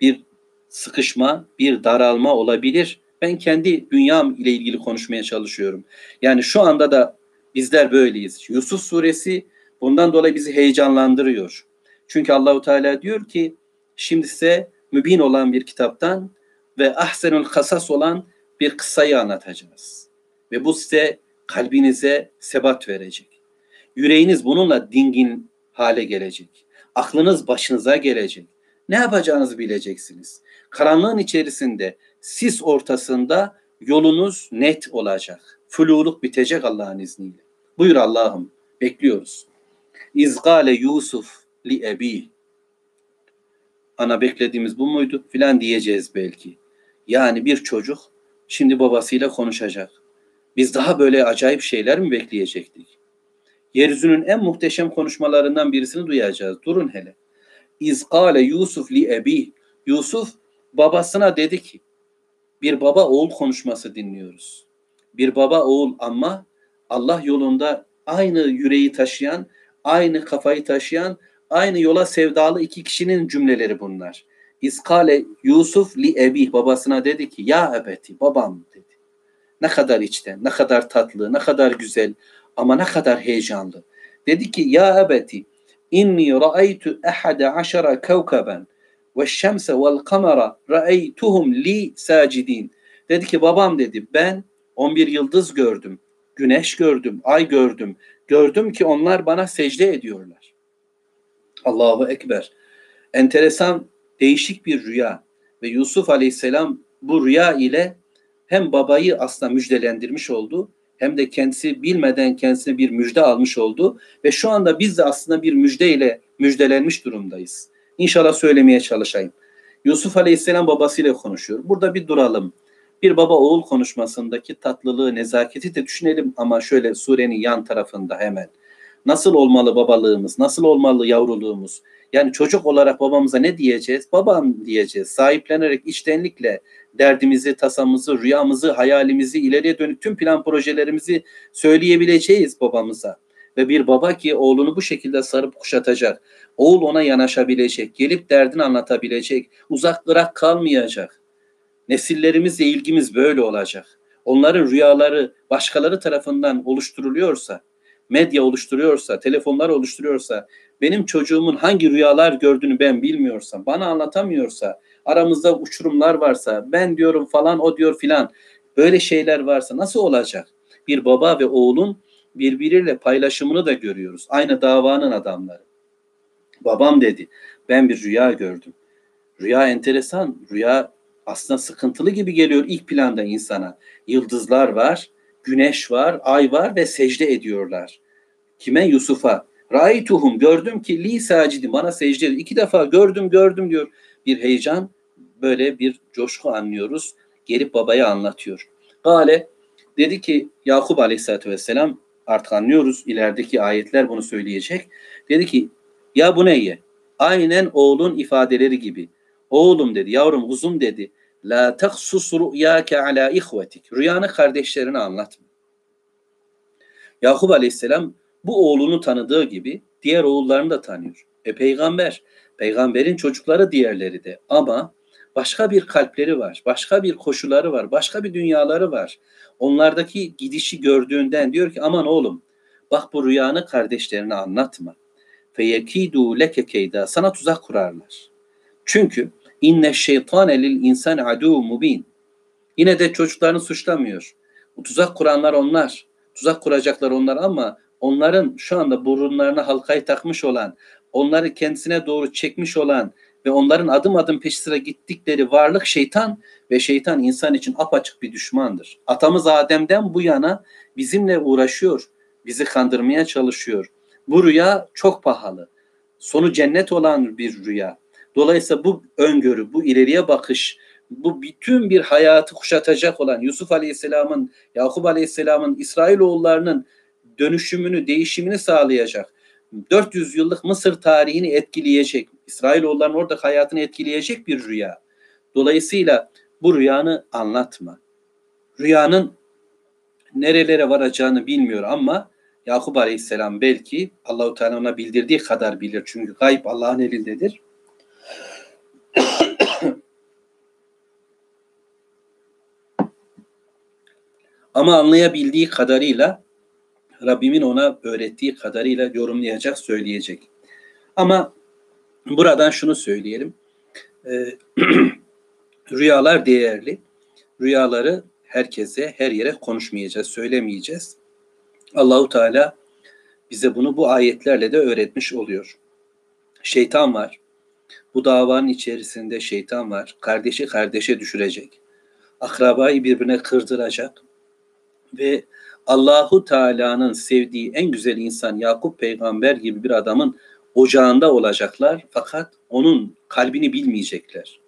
bir sıkışma, bir daralma olabilir. Ben kendi dünyam ile ilgili konuşmaya çalışıyorum. Yani şu anda da bizler böyleyiz. Yusuf suresi bundan dolayı bizi heyecanlandırıyor. Çünkü Allahu Teala diyor ki şimdi size mübin olan bir kitaptan ve ahsenül kasas olan bir kıssayı anlatacağız. Ve bu size kalbinize sebat verecek. Yüreğiniz bununla dingin hale gelecek. Aklınız başınıza gelecek. Ne yapacağınızı bileceksiniz. Karanlığın içerisinde, sis ortasında yolunuz net olacak. Fluluk bitecek Allah'ın izniyle. Buyur Allah'ım, bekliyoruz. İzgale Yusuf li ebi. Ana beklediğimiz bu muydu? Filan diyeceğiz belki. Yani bir çocuk şimdi babasıyla konuşacak. Biz daha böyle acayip şeyler mi bekleyecektik? Yeryüzünün en muhteşem konuşmalarından birisini duyacağız. Durun hele. İzkale Yusuf li ebi. Yusuf babasına dedi ki bir baba oğul konuşması dinliyoruz. Bir baba oğul ama Allah yolunda aynı yüreği taşıyan, aynı kafayı taşıyan, aynı yola sevdalı iki kişinin cümleleri bunlar. İskale Yusuf li ebi babasına dedi ki ya ebeti babam dedi. Ne kadar içten, ne kadar tatlı, ne kadar güzel ama ne kadar heyecanlı. Dedi ki ya ebeti inni ra'aytu ahada aşara kevkeben ve şemse vel kamera ra'aytuhum li sacidin. Dedi ki babam dedi ben 11 yıldız gördüm, güneş gördüm, ay gördüm. Gördüm ki onlar bana secde ediyorlar. Allahu Ekber. Enteresan, değişik bir rüya. Ve Yusuf Aleyhisselam bu rüya ile hem babayı aslında müjdelendirmiş oldu hem de kendisi bilmeden kendisine bir müjde almış oldu ve şu anda biz de aslında bir müjde ile müjdelenmiş durumdayız. İnşallah söylemeye çalışayım. Yusuf Aleyhisselam babasıyla konuşuyor. Burada bir duralım. Bir baba oğul konuşmasındaki tatlılığı, nezaketi de düşünelim ama şöyle surenin yan tarafında hemen. Nasıl olmalı babalığımız? Nasıl olmalı yavruluğumuz? Yani çocuk olarak babamıza ne diyeceğiz? Babam diyeceğiz. Sahiplenerek içtenlikle derdimizi, tasamızı, rüyamızı, hayalimizi, ileriye dönük tüm plan projelerimizi söyleyebileceğiz babamıza. Ve bir baba ki oğlunu bu şekilde sarıp kuşatacak. Oğul ona yanaşabilecek, gelip derdini anlatabilecek, uzak bırak kalmayacak. Nesillerimizle ilgimiz böyle olacak. Onların rüyaları başkaları tarafından oluşturuluyorsa, medya oluşturuyorsa, telefonlar oluşturuyorsa, benim çocuğumun hangi rüyalar gördüğünü ben bilmiyorsam, bana anlatamıyorsa, aramızda uçurumlar varsa, ben diyorum falan, o diyor filan, böyle şeyler varsa nasıl olacak? Bir baba ve oğlun birbiriyle paylaşımını da görüyoruz. Aynı davanın adamları. Babam dedi, ben bir rüya gördüm. Rüya enteresan, rüya aslında sıkıntılı gibi geliyor ilk planda insana. Yıldızlar var, güneş var, ay var ve secde ediyorlar. Kime? Yusuf'a. Raituhum gördüm ki li sacidi bana secde ediyor. İki defa gördüm gördüm diyor. Bir heyecan böyle bir coşku anlıyoruz. Gelip babaya anlatıyor. Gale dedi ki Yakup aleyhissalatü vesselam artık anlıyoruz ilerideki ayetler bunu söyleyecek. Dedi ki ya bu neye? Aynen oğlun ifadeleri gibi. Oğlum dedi, yavrum uzun dedi. La taksus rüyake ala ihvetik. Rüyanı kardeşlerine anlatma. Yakup Aleyhisselam bu oğlunu tanıdığı gibi diğer oğullarını da tanıyor. E peygamber, peygamberin çocukları diğerleri de ama başka bir kalpleri var, başka bir koşuları var, başka bir dünyaları var. Onlardaki gidişi gördüğünden diyor ki aman oğlum bak bu rüyanı kardeşlerine anlatma. Feyekidu leke keyda sana tuzak kurarlar. Çünkü inne şeytane lil insan adu mubin. Yine de çocuklarını suçlamıyor. Bu tuzak kuranlar onlar. Tuzak kuracaklar onlar ama onların şu anda burunlarına halkayı takmış olan, onları kendisine doğru çekmiş olan ve onların adım adım peş sıra gittikleri varlık şeytan ve şeytan insan için apaçık bir düşmandır. Atamız Adem'den bu yana bizimle uğraşıyor, bizi kandırmaya çalışıyor. Bu rüya çok pahalı. Sonu cennet olan bir rüya. Dolayısıyla bu öngörü, bu ileriye bakış, bu bütün bir hayatı kuşatacak olan Yusuf Aleyhisselam'ın, Yakup Aleyhisselam'ın, İsrailoğullarının dönüşümünü, değişimini sağlayacak. 400 yıllık Mısır tarihini etkileyecek, İsrailoğulların orada hayatını etkileyecek bir rüya. Dolayısıyla bu rüyanı anlatma. Rüyanın nerelere varacağını bilmiyor ama Yakup Aleyhisselam belki Allahu Teala ona bildirdiği kadar bilir. Çünkü gayb Allah'ın elindedir. (coughs) Ama anlayabildiği kadarıyla Rabbimin ona öğrettiği kadarıyla yorumlayacak, söyleyecek. Ama buradan şunu söyleyelim. Ee, (clears throat) rüyalar değerli. Rüyaları herkese, her yere konuşmayacağız, söylemeyeceğiz. Allahu Teala bize bunu bu ayetlerle de öğretmiş oluyor. Şeytan var. Bu davanın içerisinde şeytan var. Kardeşi kardeşe düşürecek. Akrabayı birbirine kırdıracak. Ve Allahu Teala'nın sevdiği en güzel insan Yakup peygamber gibi bir adamın ocağında olacaklar fakat onun kalbini bilmeyecekler.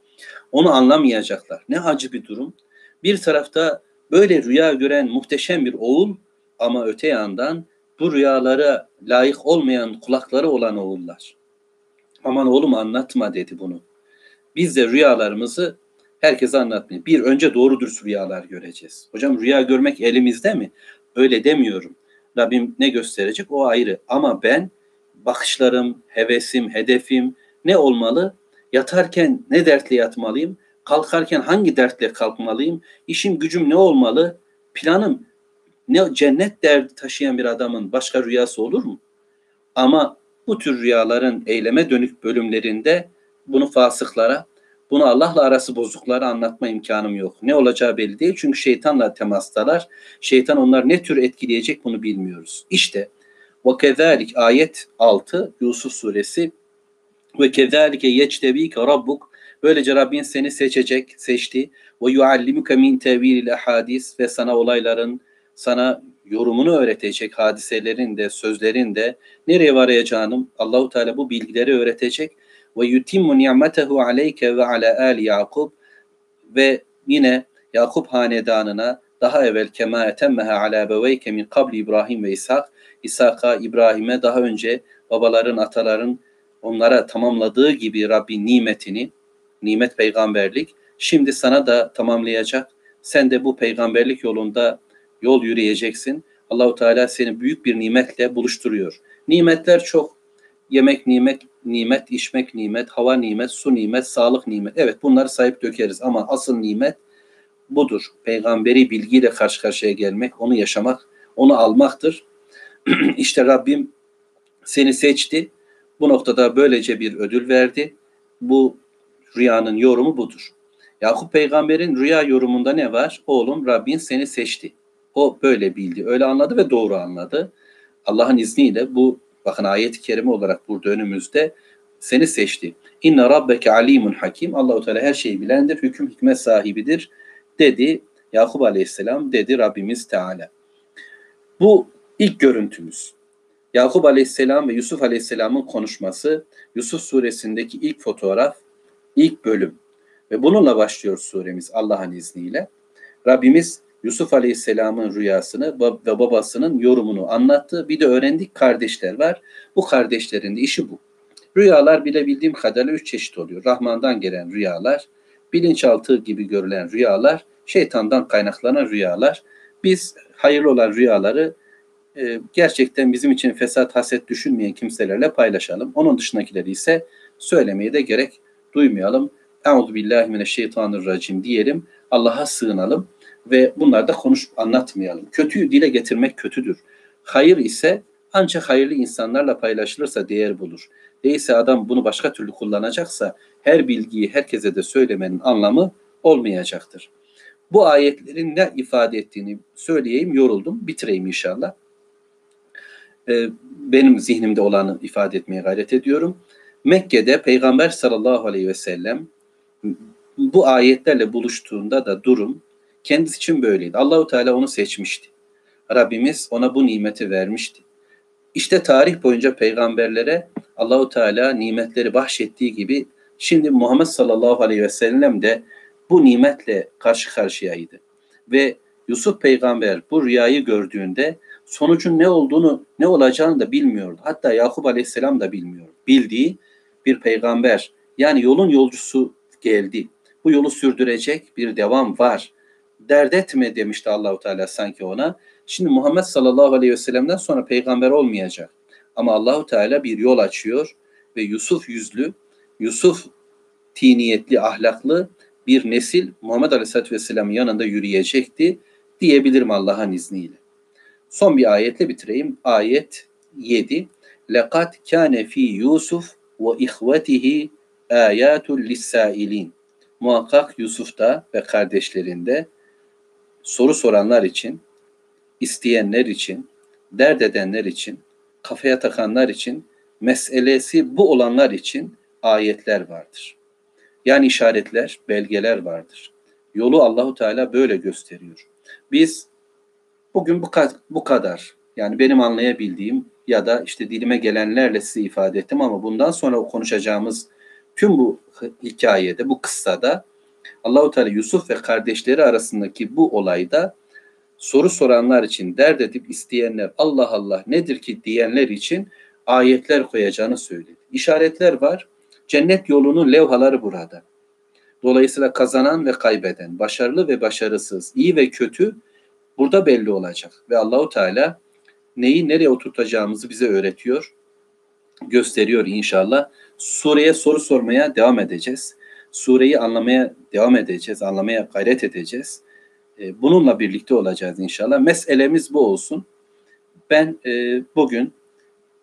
Onu anlamayacaklar. Ne acı bir durum. Bir tarafta böyle rüya gören muhteşem bir oğul ama öte yandan bu rüyalara layık olmayan kulakları olan oğullar. Aman oğlum anlatma dedi bunu. Biz de rüyalarımızı herkese anlatmayın. Bir önce doğru dürüst rüyalar göreceğiz. Hocam rüya görmek elimizde mi? Öyle demiyorum. Rabbim ne gösterecek o ayrı. Ama ben bakışlarım, hevesim, hedefim ne olmalı? Yatarken ne dertle yatmalıyım? Kalkarken hangi dertle kalkmalıyım? İşim gücüm ne olmalı? Planım ne cennet derdi taşıyan bir adamın başka rüyası olur mu? Ama bu tür rüyaların eyleme dönük bölümlerinde bunu fasıklara, bunu Allah'la arası bozuklara anlatma imkanım yok. Ne olacağı belli değil çünkü şeytanla temastalar. Şeytan onlar ne tür etkileyecek bunu bilmiyoruz. İşte ve kezalik ayet 6 Yusuf suresi ve kezalike yectebike rabbuk böylece Rabbin seni seçecek, seçti ve yuallimuke min tevilil hadis ve sana olayların sana yorumunu öğretecek hadiselerin de sözlerin de nereye varacağını Allahu Teala bu bilgileri öğretecek. Ve yutimmu ni'metehu aleyke ve ala ali Yakub ve yine Yakup hanedanına daha evvel kema etemmeha ala beveyke min kabli İbrahim ve İshak İshak'a, İbrahim'e daha önce babaların, ataların onlara tamamladığı gibi Rabbin nimetini, nimet peygamberlik, şimdi sana da tamamlayacak. Sen de bu peygamberlik yolunda yol yürüyeceksin. Allahu Teala seni büyük bir nimetle buluşturuyor. Nimetler çok. Yemek nimet, nimet, içmek nimet, hava nimet, su nimet, sağlık nimet. Evet bunları sahip dökeriz ama asıl nimet budur. Peygamberi bilgiyle karşı karşıya gelmek, onu yaşamak, onu almaktır. (clears throat) İşte Rabbim seni seçti. Bu noktada böylece bir ödül verdi. Bu rüyanın yorumu budur. Yakup peygamberin rüya yorumunda ne var? Oğlum Rabbin seni seçti. O böyle bildi, öyle anladı ve doğru anladı. Allah'ın izniyle bu bakın ayet-i kerime olarak burada önümüzde seni seçti. İnne rabbeke alimun hakim. Allahu Teala her şeyi bilendir, hüküm hikmet sahibidir dedi Yakup Aleyhisselam dedi Rabbimiz Teala. Bu ilk görüntümüz. Yakup Aleyhisselam ve Yusuf Aleyhisselam'ın konuşması Yusuf suresindeki ilk fotoğraf, ilk bölüm. Ve bununla başlıyor suremiz Allah'ın izniyle. Rabbimiz Yusuf Aleyhisselam'ın rüyasını ve babasının yorumunu anlattı. Bir de öğrendik kardeşler var. Bu kardeşlerin de işi bu. Rüyalar bilebildiğim kadarıyla üç çeşit oluyor. Rahman'dan gelen rüyalar, bilinçaltı gibi görülen rüyalar, şeytandan kaynaklanan rüyalar. Biz hayırlı olan rüyaları e, gerçekten bizim için fesat, haset düşünmeyen kimselerle paylaşalım. Onun dışındakileri ise söylemeye de gerek duymayalım. Euzu billahi mineşşeytanirracim diyelim. Allah'a sığınalım ve bunları da konuşup anlatmayalım. Kötüyü dile getirmek kötüdür. Hayır ise ancak hayırlı insanlarla paylaşılırsa değer bulur. Değilse adam bunu başka türlü kullanacaksa her bilgiyi herkese de söylemenin anlamı olmayacaktır. Bu ayetlerin ne ifade ettiğini söyleyeyim, yoruldum, bitireyim inşallah. Ee, benim zihnimde olanı ifade etmeye gayret ediyorum. Mekke'de Peygamber sallallahu aleyhi ve sellem bu ayetlerle buluştuğunda da durum kendisi için böyleydi. Allahu Teala onu seçmişti. Rabbimiz ona bu nimeti vermişti. İşte tarih boyunca peygamberlere Allahu Teala nimetleri bahşettiği gibi şimdi Muhammed sallallahu aleyhi ve sellem de bu nimetle karşı karşıyaydı. Ve Yusuf peygamber bu rüyayı gördüğünde sonucun ne olduğunu, ne olacağını da bilmiyordu. Hatta Yakup aleyhisselam da bilmiyor. Bildiği bir peygamber yani yolun yolcusu geldi. Bu yolu sürdürecek bir devam var Dert etme demişti Allahu Teala sanki ona. Şimdi Muhammed sallallahu aleyhi ve sellem'den sonra peygamber olmayacak. Ama Allahu Teala bir yol açıyor ve Yusuf yüzlü, Yusuf tiniyetli, ahlaklı bir nesil Muhammed Aleyhisselatü Vesselam'ın yanında yürüyecekti diyebilirim Allah'ın izniyle. Son bir ayetle bitireyim. Ayet 7. لَقَدْ كَانَ ف۪ي Yusuf ve ihvetihi ayatul lissailin. Muhakkak Yusuf'ta ve kardeşlerinde soru soranlar için, isteyenler için, dert edenler için, kafaya takanlar için, meselesi bu olanlar için ayetler vardır. Yani işaretler, belgeler vardır. Yolu Allahu Teala böyle gösteriyor. Biz bugün bu, bu kadar yani benim anlayabildiğim ya da işte dilime gelenlerle size ifade ettim ama bundan sonra konuşacağımız tüm bu hikayede, bu kıssada Allahu Teala Yusuf ve kardeşleri arasındaki bu olayda soru soranlar için, dert edip isteyenler, Allah Allah nedir ki diyenler için ayetler koyacağını söyledi. İşaretler var. Cennet yolunun levhaları burada. Dolayısıyla kazanan ve kaybeden, başarılı ve başarısız, iyi ve kötü burada belli olacak. Ve Allahu Teala neyi nereye oturtacağımızı bize öğretiyor, gösteriyor inşallah. Sureye soru sormaya devam edeceğiz. Sureyi anlamaya devam edeceğiz, anlamaya gayret edeceğiz. E, bununla birlikte olacağız inşallah. Meselemiz bu olsun. Ben e, bugün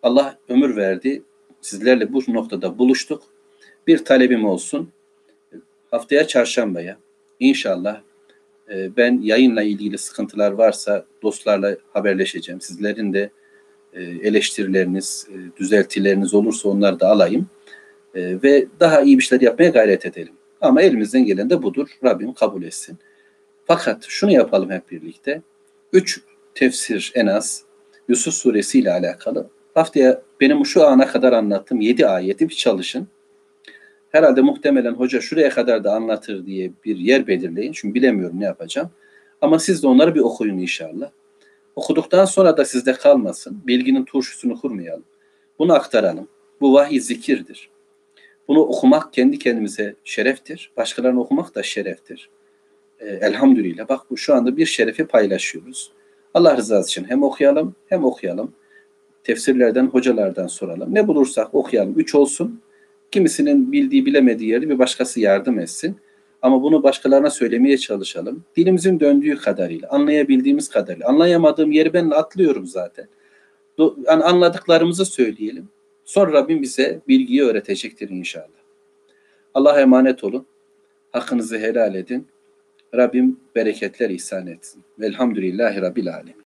Allah ömür verdi. Sizlerle bu noktada buluştuk. Bir talebim olsun. Haftaya çarşambaya inşallah e, ben yayınla ilgili sıkıntılar varsa dostlarla haberleşeceğim. Sizlerin de eleştirileriniz, düzeltileriniz olursa onları da alayım. E, ve daha iyi bir şeyler yapmaya gayret edelim. Ama elimizden gelen de budur. Rabbim kabul etsin. Fakat şunu yapalım hep birlikte. Üç tefsir en az Yusuf suresi ile alakalı. Haftaya benim şu ana kadar anlattığım yedi ayeti bir çalışın. Herhalde muhtemelen hoca şuraya kadar da anlatır diye bir yer belirleyin. Çünkü bilemiyorum ne yapacağım. Ama siz de onları bir okuyun inşallah. Okuduktan sonra da sizde kalmasın. Bilginin turşusunu kurmayalım. Bunu aktaralım. Bu vahiy zikirdir. Bunu okumak kendi kendimize şereftir. Başkalarına okumak da şereftir. Ee, elhamdülillah. Bak bu şu anda bir şerefi paylaşıyoruz. Allah rızası için hem okuyalım hem okuyalım. Tefsirlerden, hocalardan soralım. Ne bulursak okuyalım. Üç olsun. Kimisinin bildiği bilemediği yerde bir başkası yardım etsin. Ama bunu başkalarına söylemeye çalışalım. Dilimizin döndüğü kadarıyla, anlayabildiğimiz kadarıyla. Anlayamadığım yeri ben atlıyorum zaten. Yani anladıklarımızı söyleyelim. Sonra Rabbim bize bilgiyi öğretecektir inşallah. Allah'a emanet olun. Hakkınızı helal edin. Rabbim bereketler ihsan etsin. Velhamdülillahi Rabbil Alemin.